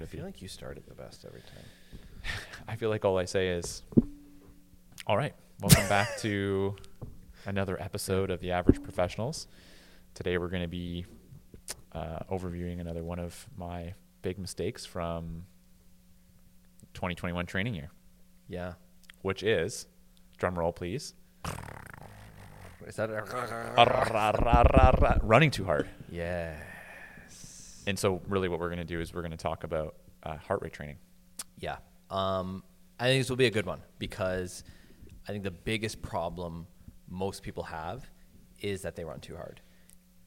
should I it be? feel like you started the best every time. I feel like all I say is, all right, welcome back to another episode of the Average Professionals. Today we're going to be uh, overviewing another one of my big mistakes from 2021 training year, Yeah. which is, drum roll please, Is that running too hard. Yeah. And so, really, what we're going to do is we're going to talk about uh, heart rate training. Yeah. Um, I think this will be a good one because I think the biggest problem most people have is that they run too hard.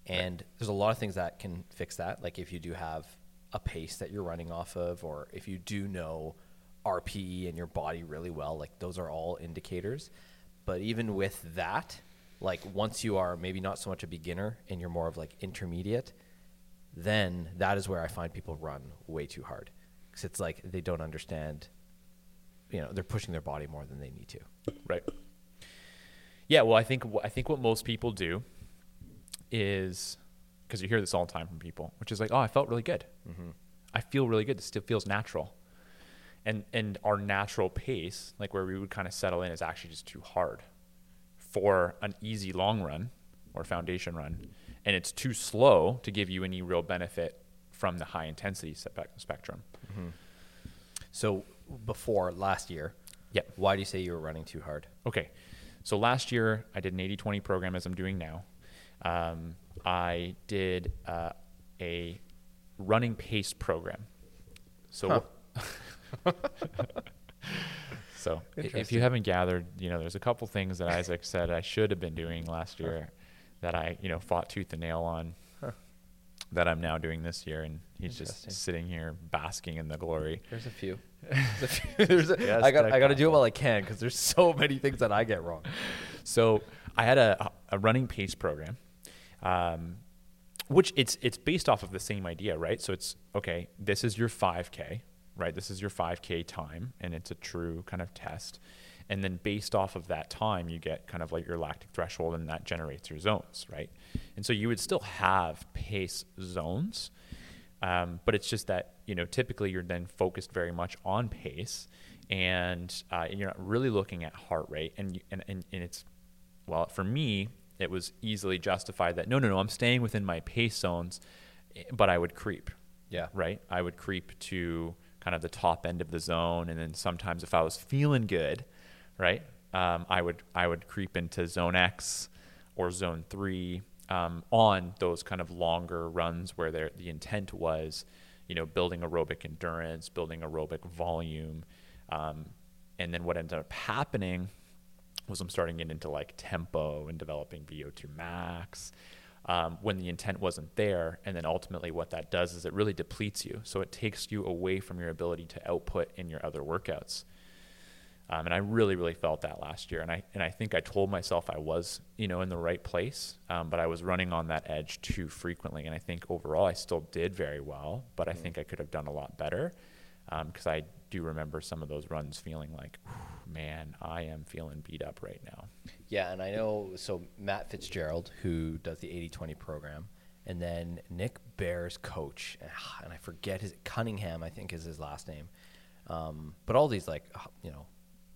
And there's a lot of things that can fix that. Like if you do have a pace that you're running off of, or if you do know RPE and your body really well, like those are all indicators. But even with that, like once you are maybe not so much a beginner and you're more of like intermediate, then that is where I find people run way too hard because it's like they don't understand. You know, they're pushing their body more than they need to. Right. Yeah. Well, I think I think what most people do is because you hear this all the time from people, which is like, oh, I felt really good. Mm-hmm. I feel really good. This still feels natural. And and our natural pace, like where we would kind of settle in, is actually just too hard for an easy long run or foundation run, and it's too slow to give you any real benefit from the high intensity spec- spectrum. So before last year, Yep. why do you say you were running too hard? Okay. So last year I did an 80 20 program as I'm doing now. Um, I did uh, a running pace program. So, so if you haven't gathered, you know, there's a couple things that Isaac said I should have been doing last year that I, you know, fought tooth and nail on that I'm now doing this year. And he's just sitting here basking in the glory. There's a few. There's a few. There's a, Yes, I got I got to do it while I can because there's so many things that I get wrong. So I had a, a running pace program, um, which it's it's based off of the same idea, right? So it's okay. This is your 5K, right? This is your 5K time, and it's a true kind of test. And then based off of that time, you get kind of like your lactic threshold, and that generates your zones, right? And so you would still have pace zones, um, but it's just that you know typically you're then focused very much on pace, and, uh, and you're not really looking at heart rate, and, and and and it's well for me it was easily justified that no no no I'm staying within my pace zones, eh, but I would creep, Yeah. right? I would creep to kind of the top end of the zone, and then sometimes if I was feeling good, right, um, I would I would creep into zone X or zone three um, on those kind of longer runs where the intent was, you know, building aerobic endurance, building aerobic volume, um, and then what ended up happening was I'm starting get into like tempo and developing VO2 max um, when the intent wasn't there. And then ultimately, what that does is it really depletes you. So it takes you away from your ability to output in your other workouts. Um, and I really, really felt that last year. And I and I think I told myself I was, you know, in the right place, um, but I was running on that edge too frequently. And I think overall I still did very well, but I think I could have done a lot better because I do remember some of those runs feeling like, man, I am feeling beat up right now. Yeah, and I know so Matt Fitzgerald, who does the 80-20 program, and then Nick Bare's coach, and I forget his Cunningham, I think is his last name. Um, but all these like you know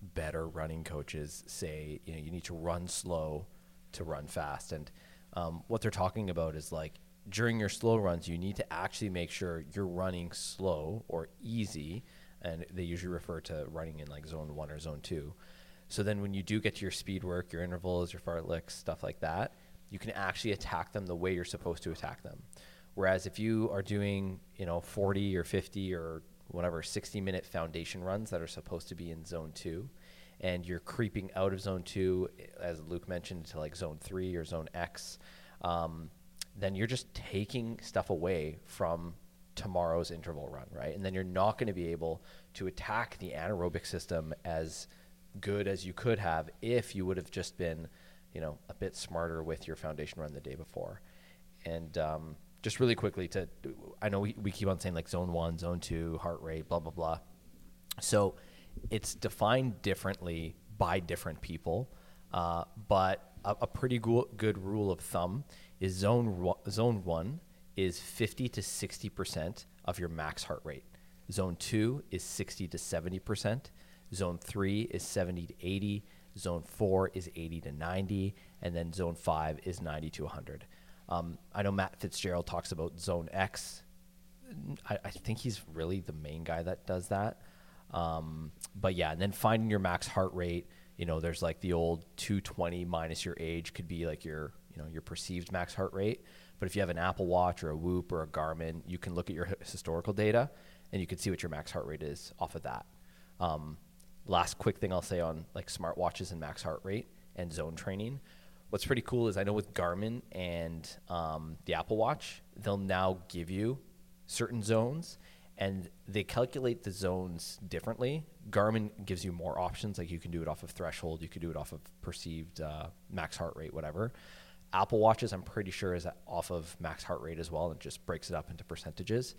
better running coaches say you know you need to run slow to run fast, and um, what they're talking about is like during your slow runs, you need to actually make sure you're running slow or easy, and they usually refer to running in like zone one or zone two. So then when you do get to your speed work, your intervals, your fartleks, stuff like that, you can actually attack them the way you're supposed to attack them. Whereas if you are doing, you know, 40 or 50 or whatever 60 minute foundation runs that are supposed to be in zone 2 and you're creeping out of zone 2 as Luke mentioned to like zone 3 or zone X, um, then you're just taking stuff away from tomorrow's interval run, right? And then you're not going to be able to attack the anaerobic system as good as you could have if you would have just been, you know, a bit smarter with your foundation run the day before. And um, just really quickly to, I know we, we keep on saying like zone one, zone two, heart rate, blah, blah, blah. So it's defined differently by different people, uh, but a, a pretty go- good rule of thumb is zone ro- zone one is 50 to 60 percent of your max heart rate. Zone two is 60 to 70%. Zone three is 70 to 80. Zone four is 80 to 90. And then zone five is 90 to 100. Um, I know Matt Fitzgerald talks about zone X. I, I think he's really the main guy that does that. Um, but yeah, and then finding your max heart rate. You know, there's like the old 220 minus your age could be like your you know your perceived max heart rate. But if you have an Apple Watch or a Whoop or a Garmin, you can look at your historical data and you can see what your max heart rate is off of that. Um, last quick thing I'll say on like smartwatches and max heart rate and zone training. What's pretty cool is I know with Garmin and um, the Apple Watch, they'll now give you certain zones and they calculate the zones differently. Garmin gives you more options, like you can do it off of threshold, you could do it off of perceived uh, max heart rate, whatever. Apple Watches, I'm pretty sure, is off of max heart rate as well, and just breaks it up into percentages.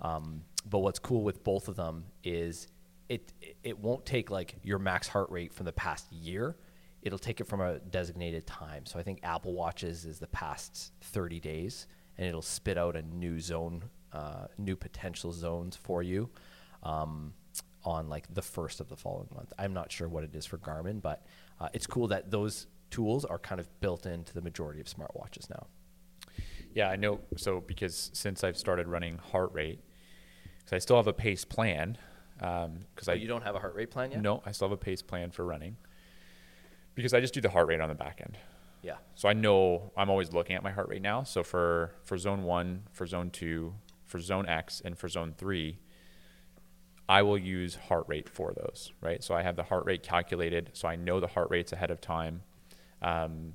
Um, but what's cool with both of them is it it won't take like your max heart rate from the past year. It'll take it from a designated time. So I think Apple Watches is the past 30 days, and it'll spit out a new zone, uh, new potential zones for you um, on like the first of the following month. I'm not sure what it is for Garmin, but uh, it's cool that those tools are kind of built into the majority of smartwatches now. Yeah, I know. So because since I've started running heart rate, because I still have a pace plan. Because So I you don't have a heart rate plan yet? no, I still have a pace plan for running. Because I just do the heart rate on the back end. Yeah. So I know I'm always looking at my heart rate now. So for for zone one, for zone two, for zone X, and for zone three, I will use heart rate for those. Right. So I have the heart rate calculated, so I know the heart rates ahead of time. Um,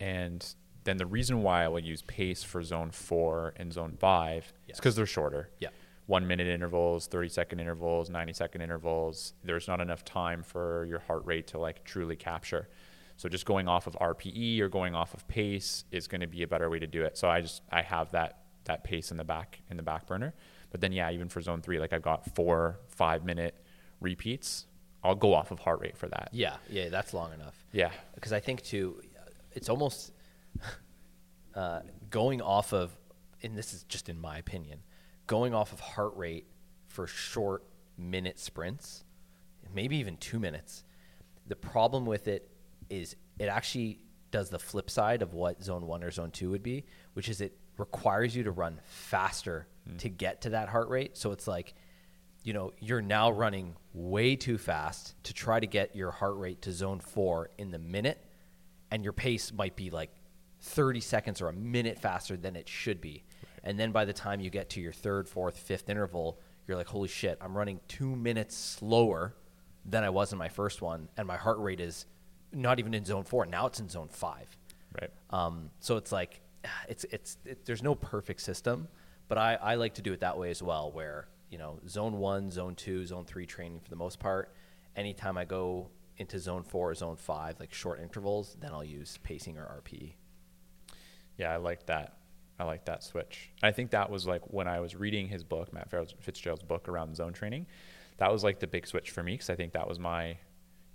and then the reason why I will use pace for zone four and zone five is because they're shorter. Yeah. One minute intervals, 30 second intervals, 90 second intervals. There's not enough time for your heart rate to like truly capture. So just going off of RPE or going off of pace is going to be a better way to do it. So I just I have that that pace in the back in the back burner. But then yeah, even for zone three, like I've got four five minute repeats. I'll go off of heart rate for that. Yeah. Yeah. That's long enough. Yeah. because I think too, it's almost uh, going off of, and this is just in my opinion, going off of heart rate for short minute sprints, maybe even two minutes. The problem with it is it actually does the flip side of what zone one or zone two would be, which is it requires you to run faster hmm. to get to that heart rate. So it's like, you know, you're now running way too fast to try to get your heart rate to zone four in the minute, and your pace might be like 30 seconds or a minute faster than it should be. And then by the time you get to your third, fourth, fifth interval, you're like, holy shit, I'm running two minutes slower than I was in my first one, and my heart rate is not even in zone four. Now it's in zone five. Right. Um, so it's like, it's it's it, there's no perfect system, but I, I like to do it that way as well, where you know zone one, zone two, zone three training for the most part. Anytime I go into zone four or zone five, like short intervals, then I'll use pacing or. RPE. Yeah, I like that. I like that switch. I think that was like when I was reading his book, Matt Fitzgerald's book around zone training. That was like the big switch for me because I think that was my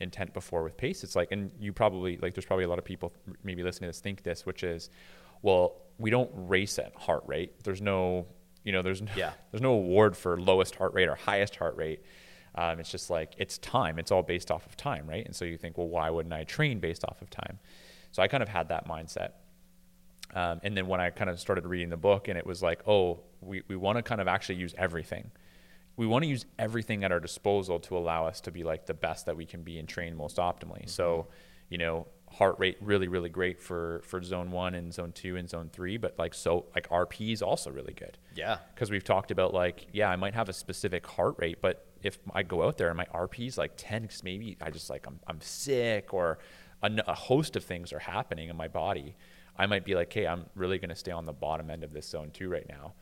intent before with pace. It's like, and you probably like, there's probably a lot of people maybe listening to this think this, which is, well, we don't race at heart rate. There's no, you know, there's no, Yeah. there's no award for lowest heart rate or highest heart rate. Um, it's just like it's time. It's all based off of time, right? And so you think, well, why wouldn't I train based off of time? So I kind of had that mindset. Um, and then when I kind of started reading the book, and it was like, oh, we, we want to kind of actually use everything. We want to use everything at our disposal to allow us to be like the best that we can be and train most optimally. So, you know, heart rate really, really great for for zone one and zone two and zone three, but like so like RP is also really good Yeah. because we've talked about like yeah i might have a specific heart rate but if i go out there and my rp is like 10 because maybe i just like i'm, I'm sick or a host of things are happening in my body i might be like hey i'm really going to stay on the bottom end of this zone two right now.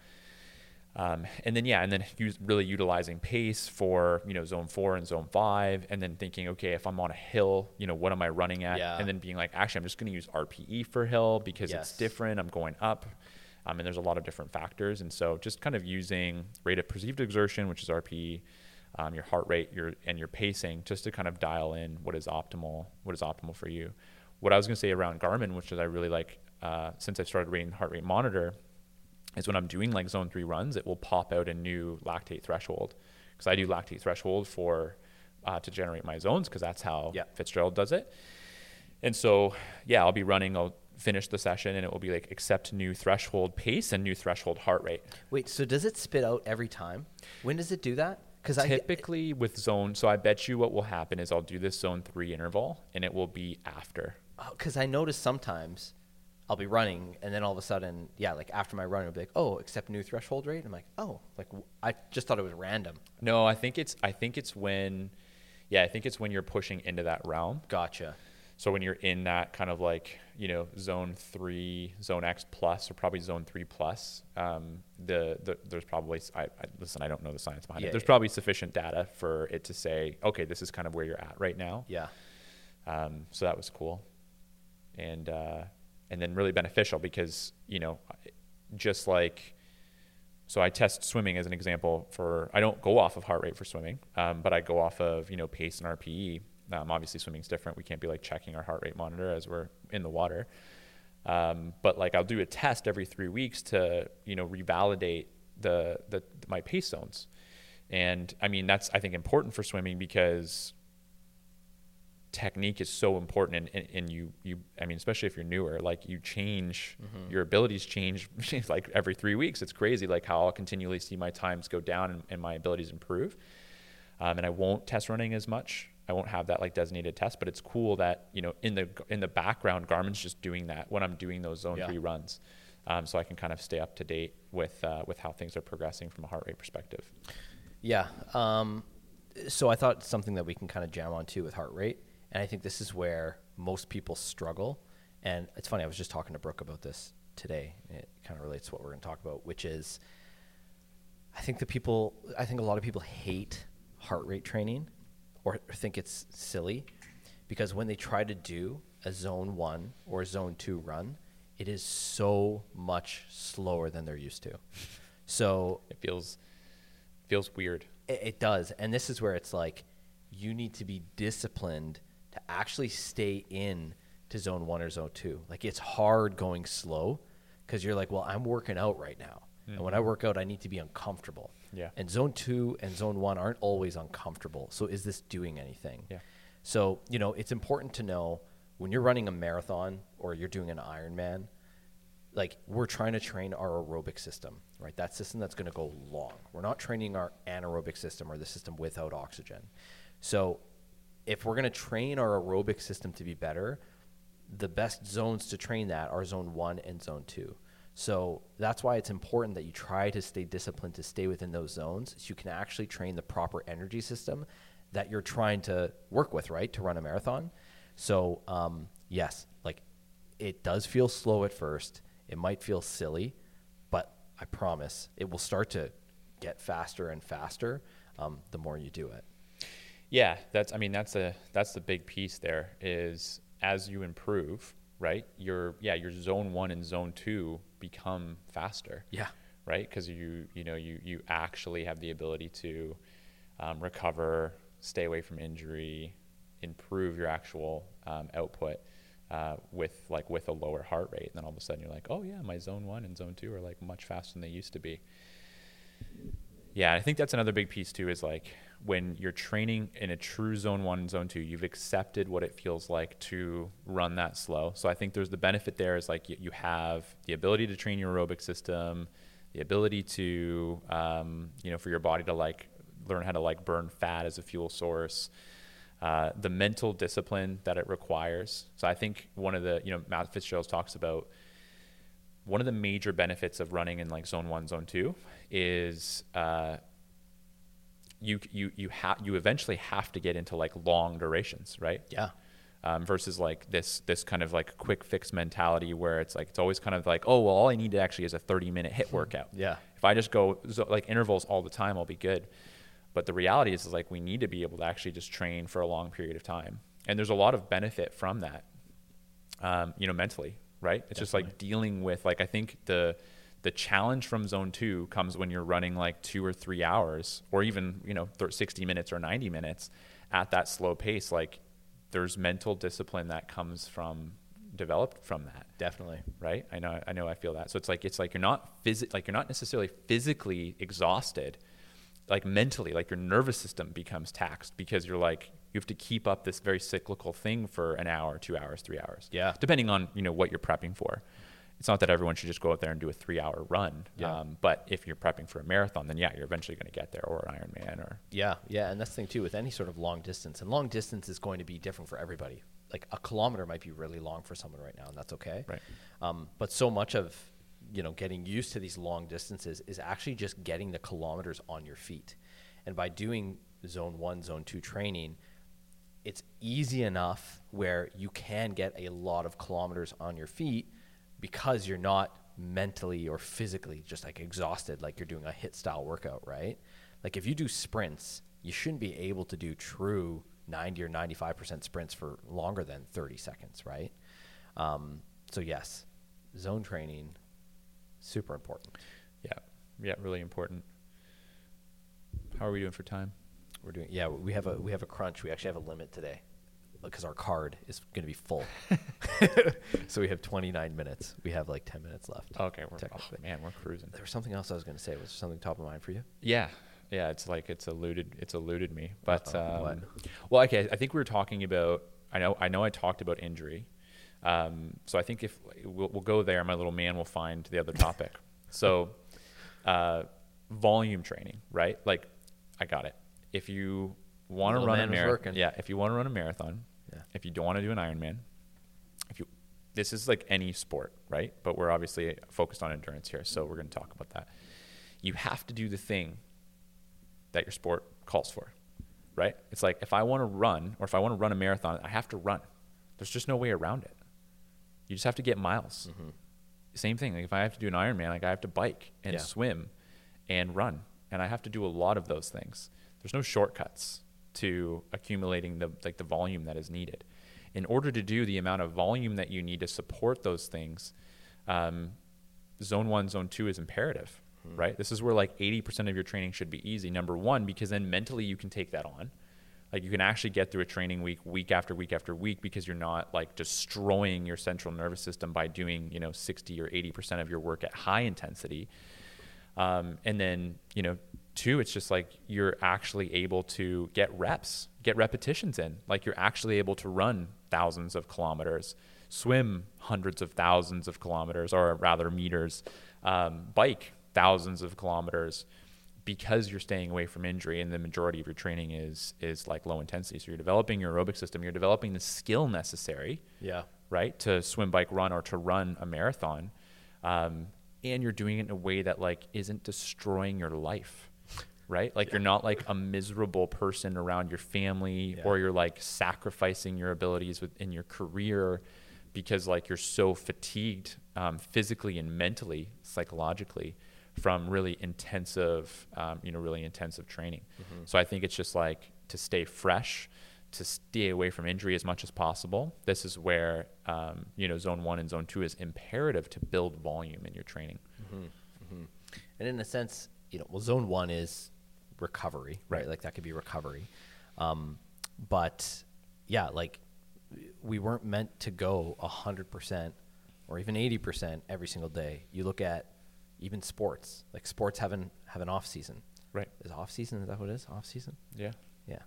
Um, and then yeah and then use, really utilizing pace for you know zone four and zone five and then thinking okay if i'm on a hill you know what am i running at? Yeah. and then being like actually i'm just going to use rpe for hill because Yes. it's different. I'm going up. Um, and there's a lot of different factors. And so just kind of using rate of perceived exertion which is rpe um, your heart rate your and your pacing just to kind of dial in what is optimal what is optimal for you what i was going to say around garmin which is i really like uh, since I've started reading heart rate monitor is when I'm doing like zone three runs, it will pop out a new lactate threshold because I do lactate threshold for uh, to generate my zones because that's how Yeah. Fitzgerald does it. And so, yeah, I'll be running. I'll finish the session, and it will be like accept new threshold pace and new threshold heart rate. Wait, so does it spit out every time? When does it do that? Because I Typically with zone, so I bet you what will happen is I'll do this zone three interval, and it will be after. Because I notice sometimes I'll be running and then all of a sudden, yeah, like after my run, it'll be like, oh, accept new threshold rate. I'm like, oh, like w- I just thought it was random. No, I think it's I think it's when, yeah, I think it's when you're pushing into that realm. Gotcha. So when you're in that kind of like you know zone three, zone X plus, or probably zone three plus, um, the, the there's probably I, I listen. I don't know the science behind Yeah, it. There's yeah. probably sufficient data for it to say, okay, this is kind of where you're at right now. Yeah. Um, so that was cool, and uh, and then really beneficial because you know, just like, so I test swimming as an example for I don't go off of heart rate for swimming, um, but I go off of you know pace and RPE. Um, obviously, swimming's different. We can't be like checking our heart rate monitor as we're in the water. Um, but like I'll do a test every three weeks to you know revalidate the the my pace zones, and I mean that's I think important for swimming because technique is so important and, and, and you you i mean especially if you're newer like you change your abilities change like every three weeks. It's crazy like how i'll continually see my times go down and, and my abilities improve. Um, and i won't test running as much. I won't have that like designated test but it's cool that you know in the in the background garmin's just doing that when i'm doing those zone Yeah. three runs. Um, so i can kind of stay up to date with uh, with how things are progressing from a heart rate perspective. Yeah. Um, so I thought something that we can kind of jam on too with heart rate, and I think this is where most people struggle. And it's funny, I was just talking to Brooke about this today. It kind of relates to what we're going to talk about, which is I think the people, I think a lot of people hate heart rate training or think it's silly because when they try to do a zone one or a zone two run, it is so much slower than they're used to. So it feels feels weird it, it does. And this is where it's like you need to be disciplined to actually stay in to zone one or zone two. Like it's hard going slow because you're like, well, I'm working out right now. And when I mm-hmm. work out, I need to be uncomfortable. Yeah. And zone two and zone one aren't always uncomfortable. So is this doing anything? Yeah. So, you know, it's important to know when you're running a marathon or you're doing an Ironman, like we're trying to train our aerobic system, right? That system that's going to go long. We're not training our anaerobic system or the system without oxygen. So, if we're going to train our aerobic system to be better, the best zones to train that are zone 1 and zone 2. So, that's why it's important that you try to stay disciplined to stay within those zones so you can actually train the proper energy system that you're trying to work with, right? To run a marathon. So, um, yes, like it does feel slow at first. It might feel silly, but I promise it will start to get faster and faster um, the more you do it. Yeah, that's I mean that's a that's the big piece there is as you improve, right? Your yeah, your zone 1 and zone 2 become faster. Yeah. Right? Cuz you you know you you actually have the ability to um, recover, stay away from injury, improve your actual um, output uh, with like with a lower heart rate. And then all of a sudden you're like, "Oh yeah, my zone 1 and zone 2 are like much faster than they used to be." Yeah, I think that's another big piece too. Is like when you're training in a true zone one and zone two, you've accepted what it feels like to run that slow. So I think there's the benefit there is like you, have the ability to train your aerobic system, the ability to um, you know for your body to like learn how to like burn fat as a fuel source. Uh, the mental discipline that it requires. So I think one of the you know Matt Fitzgerald talks about one of the major benefits of running in like zone one, zone two is uh, you you you have you eventually have to get into like long durations, right? Yeah. Um, versus like this this kind of like quick fix mentality where it's like it's always kind of like oh well all I need to actually is a 30 minute HIIT workout. Yeah. If I just go zo- like intervals all the time, I'll be good. But the reality is, is like we need to be able to actually just train for a long period of time, and there's a lot of benefit from that. Um, you know, mentally, right? It's just like dealing with like I think the the challenge from zone two comes when you're running like two or three hours, or even you know thir- 60 minutes or 90 minutes at that slow pace. Like there's mental discipline that comes from developed from that Definitely. right? I know, I know, I feel that. So it's like it's like you're not phys- like you're not necessarily physically exhausted, like mentally, like your nervous system becomes taxed because you're like you have to keep up this very cyclical thing for an hour, two hours, three hours, Yeah. depending on you know what you're prepping for. It's not that everyone should just go out there and do a three-hour run, Yeah. um, but if you're prepping for a marathon, then yeah, you're eventually going to get there, or an Ironman, or Yeah, yeah, and that's the thing too with any sort of long distance. And long distance is going to be different for everybody. Like a kilometer might be really long for someone right now, and that's okay. Right. Um, but so much of you know getting used to these long distances is actually just getting the kilometers on your feet. And by doing zone one, zone two training, it's easy enough where you can get a lot of kilometers on your feet because you're not mentally or physically just like exhausted like you're doing a HIIT style workout, right? Like if you do sprints, you shouldn't be able to do true 90 or 95% sprints for longer than 30 seconds, right? Um, so yes, zone training super important. yeah, yeah, really important. How are we doing for time? We're doing yeah, we have a we have a crunch. We actually have a limit today because our card is going to be full. so we have 29 minutes. We have like 10 minutes left. Okay, we're oh, man, we're cruising. There was something else I was going to say. Was there something top of mind for you? Yeah, yeah. It's like it's eluded. It's eluded me. But um, what? well, okay. I think we were talking about. I know. I know. I talked about injury. Um, so I think if we'll, we'll go there, my little man will find the other topic. so, uh, volume training, right? Like, I got it. If you want to run a marathon, yeah. If you want to run a marathon, Yeah. if you don't want to do an Ironman, if you, this is like any sport, right? But we're obviously focused on endurance here, so we're going to talk about that. You have to do the thing that your sport calls for, right? It's like if I want to run or if I want to run a marathon, I have to run. There's just no way around it. You just have to get miles. Mm-hmm. Same thing. Like if I have to do an Ironman, like I have to bike and Yeah. swim and run, and I have to do a lot of those things. There's no shortcuts to accumulating the like the volume that is needed. In order to do the amount of volume that you need to support those things, um, zone one, zone two is imperative, right? This is where like 80% of your training should be easy. Number one, because then mentally you can take that on. Like you can actually get through a training week, week after week after week, because you're not like destroying your central nervous system by doing, you know, 60 or 80% of your work at high intensity. Um, and then, you know, two, it's just like you're actually able to get reps, get repetitions in. Like you're actually able to run thousands of kilometers, swim hundreds of thousands of kilometers, or rather meters, um, bike thousands of kilometers because you're staying away from injury and the majority of your training is is like low intensity. So you're developing your aerobic system, you're developing the skill necessary Yeah. right to swim bike run or to run a marathon um, and you're doing it in a way that like isn't destroying your life right like you're not like a miserable person around your family Yeah. or you're like sacrificing your abilities within your career because like you're so fatigued um, physically and mentally psychologically from really intensive um, you know really intensive training so i think it's just like to stay fresh to stay away from injury as much as possible. This is where um, you know zone one and zone two is imperative to build volume in your training. And in a sense, you know, well, zone one is recovery, right? Right. Like that could be recovery. Um, but yeah, like we weren't meant to go 100% or even 80% every single day. You look at even sports, like sports have an, have an off season. Right. Is off season, is that what it is? Off season? Yeah. Yeah.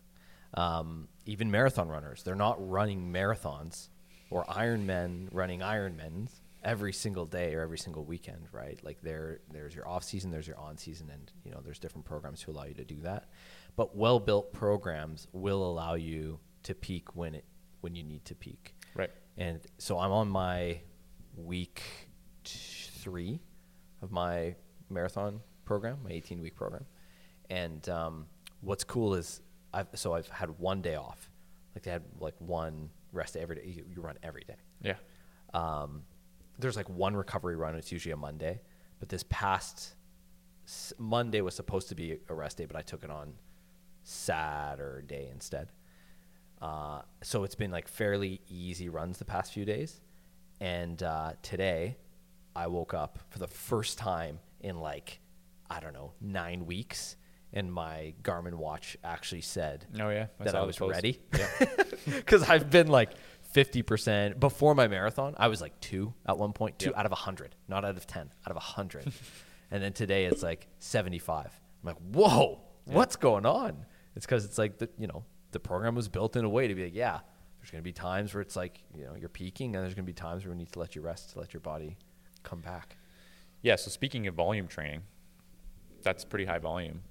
Um, even marathon runners, they're not running marathons or Ironmen running Ironmans every single day or every single weekend, right? Like there, there's your off season, there's your on season, and you know there's different programs to allow you to do that. But well-built programs will allow you to peak when it when you need to peak. Right. And so I'm on my week t- three of my marathon program, my 18 week program. And um, what's cool is I've so I've had one day off. Like they had like one rest day every day. You, you run every day. Yeah. Um, there's like one recovery run. It's usually a Monday, but this past Monday was supposed to be a rest day, but I took it on Saturday instead. Uh, so it's been like fairly easy runs the past few days, and uh, today I woke up for the first time in like I don't know nine weeks, and my Garmin watch actually said Oh yeah. that I was ready Yeah. because I've been like fifty percent before my marathon. I was like two at one point, two Yep. out of hundred, not out of ten, out of hundred. and then today it's like seventy-five. I'm like, whoa, what's going on? It's because it's like the you know the program was built in a way to be like, yeah, there's going to be times where it's like you know you're peaking, and there's going to be times where we need to let you rest to let your body come back. Yeah. So speaking of volume training, that's pretty high volume,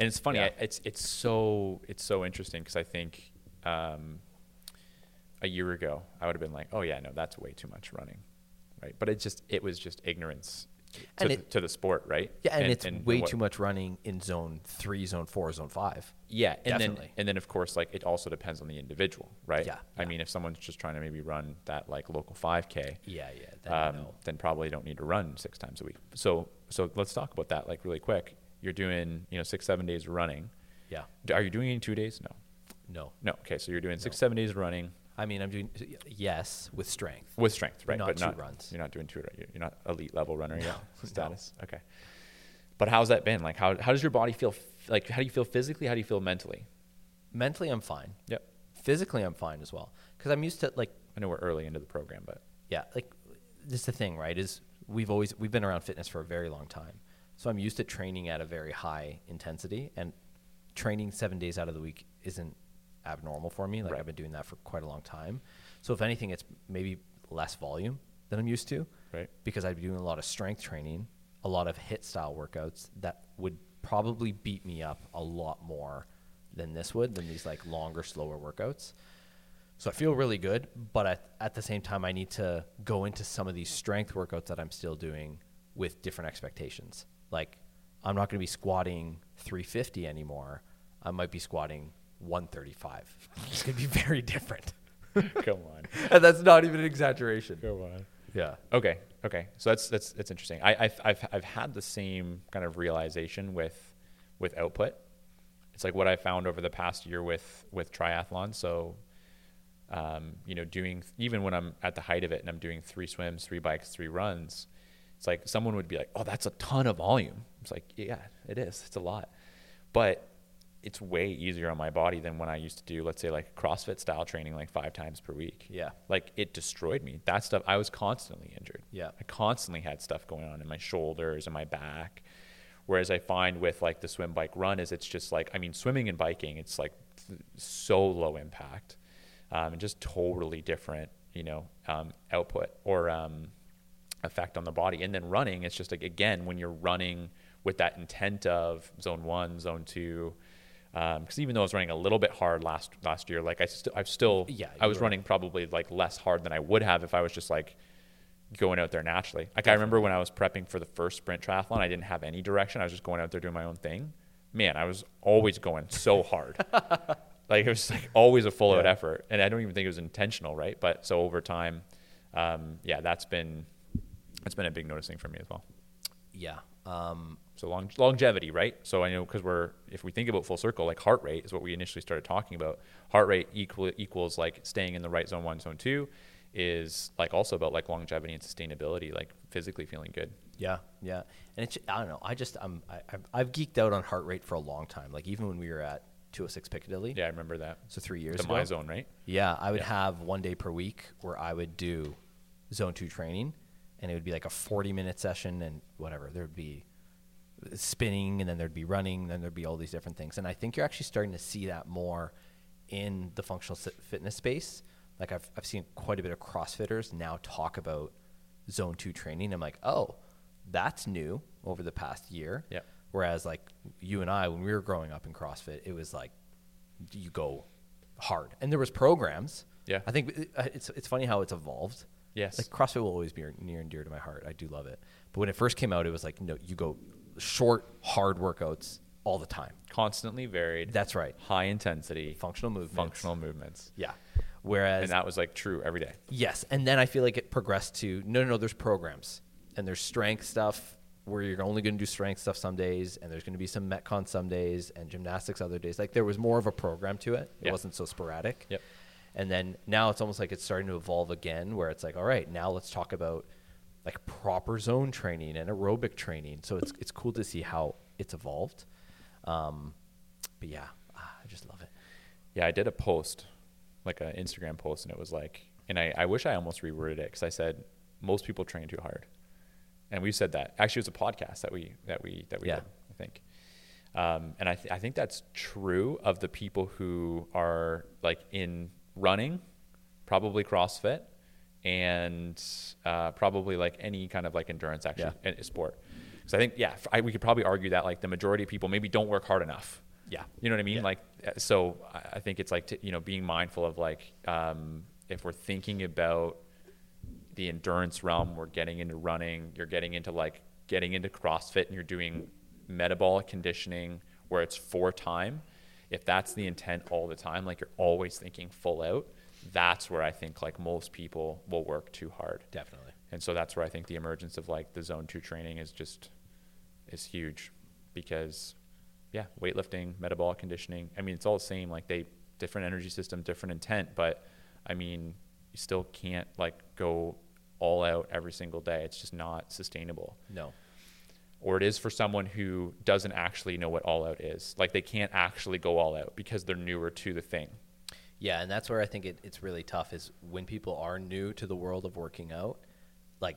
and it's funny. Yeah. I, it's it's so it's so interesting because I think um, a year ago I would have been like, oh yeah, no, that's way too much running, right? But it just it was just ignorance to, And the, it- to the sport, right? Yeah, and, it's way what- too much running in zone three, zone four, zone five. Yeah, and Definitely. then and then of course like it also depends on the individual, right? Yeah, I yeah. mean, if someone's just trying to maybe run that like local 5K, Yeah, yeah. Then um, no. then probably don't need to run six times a week. So so let's talk about that like really quick. You're doing you know six seven days running. Yeah. Are you doing any two days? No, No. no. Okay, so you're doing six No. seven days of running I mean, I'm doing yes with strength. with strength, right? Not but two not runs. You're not doing two. You're you're not elite level runner yet. no. Status. Okay. But how's that been? Like how how does your body feel? Like how do you feel physically? How do you feel mentally? Mentally, I'm fine. Yep. Physically, I'm fine as well because I'm used to like I know we're early into the program, but yeah, like this is the thing, right? Is we've always we've been around fitness for a very long time, so I'm used to training at a very high intensity, and training seven days out of the week isn't abnormal for me. Like Right. I've been doing that for quite a long time. So if anything, it's maybe less volume than I'm used to, Right. Because I'd be doing a lot of strength training, a lot of HIIT style workouts that would probably beat me up a lot more than this would, than these like longer, slower workouts. So I feel really good, but at, at the same time, I need to go into some of these strength workouts that I'm still doing with different expectations. Like, I'm not going to be squatting 350 anymore. I might be squatting 135. It's going to be very different. come on, and that's not even an exaggeration. come on. Yeah. Okay. Okay. So that's that's that's interesting. I, I've I've I've had the same kind of realization with with output. It's like what I found over the past year with with triathlon. So, um, you know, doing even when I'm at the height of it and I'm doing three swims, three bikes, three runs, it's like someone would be like, "Oh, that's a ton of volume." It's like, yeah, it is. It's a lot, but it's way easier on my body than when I used to do, let's say, like CrossFit style training, like five times per week Yeah. like it destroyed me. That stuff, I was constantly injured. Yeah. I constantly had stuff going on in my shoulders and my back. Whereas I find with like the swim, bike, run is it's just like, I mean, swimming and biking, it's like th- so low impact um, and just totally different, you know, um, output or um, effect on the body. And then running, it's just like, again, when you're running with that intent of zone one, zone two, because even though I was running a little bit hard last last year, like I still, I've still, Yeah, I was running probably like less hard than I would have if I was just like going out there naturally. Like I remember when I was prepping for the first sprint triathlon, I didn't have any direction. I was just going out there doing my own thing. Man, I was always going so hard. like it was like always a full out Yeah. effort, and I don't even think it was intentional, right? But so over time, um, yeah, that's been that's been a big noticing for me as well. Yeah. Um, So long, longevity, right? So I know because we're if we think about full circle, like heart rate is what we initially started talking about. Heart rate equal equals like staying in the right zone one, zone two, is like also about like longevity and sustainability, like physically feeling good. Yeah, yeah, and it's I don't know. I just I'm I, I've, I've geeked out on heart rate for a long time. Like even when we were at 206 Piccadilly, Yeah, I remember that. so three years The ago. my zone, right? Yeah, I would Yeah. have one day per week where I would do zone two training, and it would be like a 40 minute session, and whatever. There would be spinning, and then there'd be running, and then there'd be all these different things. And I think you're actually starting to see that more in the functional fitness space. Like I've I've seen quite a bit of CrossFitters now talk about zone two training. I'm like, oh, that's new over the past year. Yep. Whereas like you and I, when we were growing up in CrossFit, it was like you go hard, and there was programs. Yeah. I think uh, it's it's funny how it's evolved. Yes. Like CrossFit will always be near and dear to my heart. I do love it. But when it first came out, it was like no, you go short, hard workouts all the time. Constantly varied. That's right. high intensity, Functional movements. functional movements, Yeah. Whereas and that was like true every day. Yes, and then I feel like it progressed to no, no, no. There's programs and there's strength stuff where you're only going to do strength stuff some days, and there's going to be some metcon some days, and gymnastics other days. Like there was more of a program to it. It Yeah. wasn't so sporadic. Yep. And then now it's almost like it's starting to evolve again, where it's like, all right, now let's talk about like proper zone training and aerobic training. So it's it's cool to see how it's evolved. Um, but yeah, ah, I just love it. Yeah, I did a post, like an Instagram post, and it was like, and I, I wish I almost reworded it because I said most people train too hard, and we've said that. Actually, it was a podcast that we that we that we Yeah. did. I think, um, and I th- I think that's true of the people who are like in running, probably CrossFit, and uh, probably like any kind of like endurance action Yeah. sport. Because I think yeah, I, we could probably argue that like the majority of people maybe don't work hard enough. Yeah. You know what I mean? Yeah. Like, uh, so I- think it's like, t- you know, being mindful of like, um, if we're thinking about the endurance realm, we're getting into running, you're getting into like getting into CrossFit and you're doing metabolic conditioning where it's for time. If that's the intent all the time, like you're always thinking full out, that's where I think like most people will work too hard. Definitely. And so that's where I think the emergence of like the zone two training is just is huge because yeah, weightlifting, metabolic conditioning. I mean, it's all the same. Like they different energy system, different intent, but I mean, you still can't like go all out every single day. It's just not sustainable. No. Or it is for someone who doesn't actually know what all out is. Like they can't actually go all out because they're newer to the thing. Yeah, and that's where I think it, it's really tough is when people are new to the world of working out, like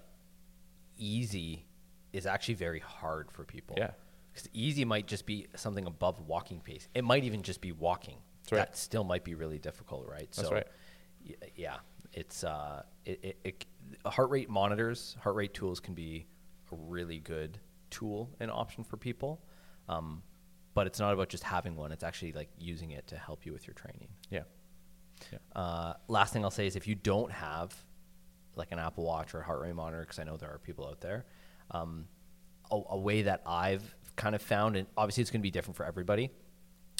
easy is actually very hard for people. Yeah. Because easy might just be something above walking pace. It might even just be walking. Right. That still might be really difficult, right? That's so, right. y- Yeah, it's uh, it, it, it heart rate monitors, heart rate tools can be a really good tool and option for people. Um, but it's not about just having one. It's actually like using it to help you with your training. Yeah. Yeah. Uh, last thing I'll say is if you don't have like an Apple Watch or a heart rate monitor, because I know there are people out there, um, a, a way that I've kind of found, and obviously it's going to be different for everybody,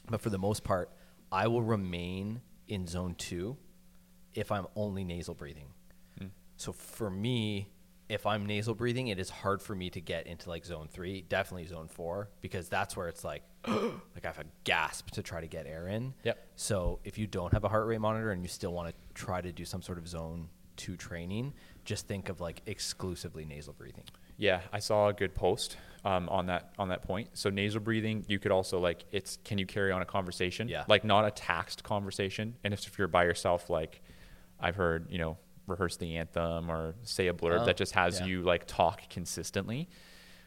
but for the most part, I will remain in zone two if I'm only nasal breathing. So for me, if I'm nasal breathing, it is hard for me to get into like zone three, definitely zone four, because that's where it's like, like I have a gasp to try to get air in. Yep. So if you don't have a heart rate monitor and you still want to try to do some sort of zone two training, just think of like exclusively nasal breathing. Yeah, I saw a good post um, on that on that point. So nasal breathing, you could also like it's can you carry on a conversation? Yeah. Like not a taxed conversation. And if, if you're by yourself, like I've heard, you know, rehearse the anthem or say a blurb Oh, that just has yeah. you like talk consistently.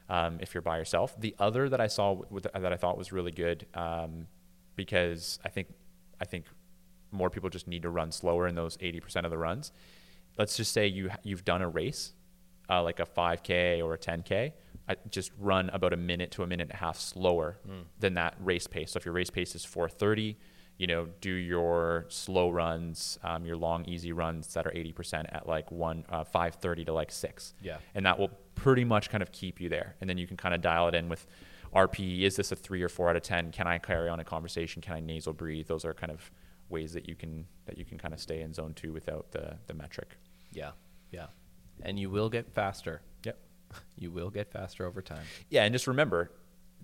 Um, if you're by yourself, the other that I saw with, that I thought was really good um, because I think I think more people just need to run slower in those 80% of the runs. Let's just say you you've done a race, uh, like a 5K or a 10K. I just run about a minute to a minute and a half slower than that race pace. So if your race pace is 4:30, you know, do your slow runs, um, your long easy runs that are 80% at like one uh, 5:30 to like six. Yeah. and that will pretty much kind of keep you there. And then you can kind of dial it in with RPE. Is this a three or four out of 10? Can I carry on a conversation? Can I nasal breathe? Those are kind of ways that you can that you can kind of stay in zone two without the the metric. Yeah. Yeah. And you will get faster. Yep. You will get faster over time. Yeah, and just remember,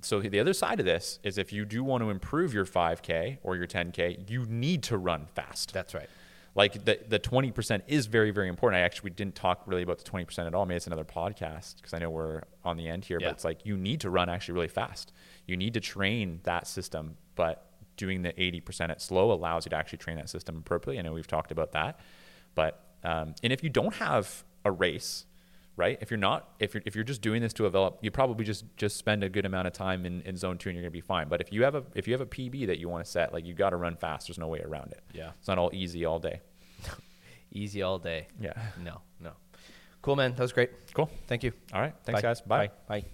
so the other side of this is if you do want to improve your 5K or your 10K, you need to run fast. That's right. like the the 20% is very very important. I actually didn't talk really about the 20% at all. Maybe it's another podcast because I know we're on the end here, Yeah. but it's like you need to run actually really fast. You need to train that system, but doing the 80% at slow allows you to actually train that system appropriately. I know we've talked about that, but um, and if you don't have a race, right? If you're not, if you're if you're just doing this to develop, you probably just just spend a good amount of time in, in zone two and you're gonna be fine. But if you have a if you have a PB that you want to set, like you got to run fast. There's no way around it. Yeah. it's not all easy all day. Easy all day. Yeah. No, no. Cool, man. That was great. Cool. Thank you. All right. Thanks, Bye. guys. Bye. Bye. Bye.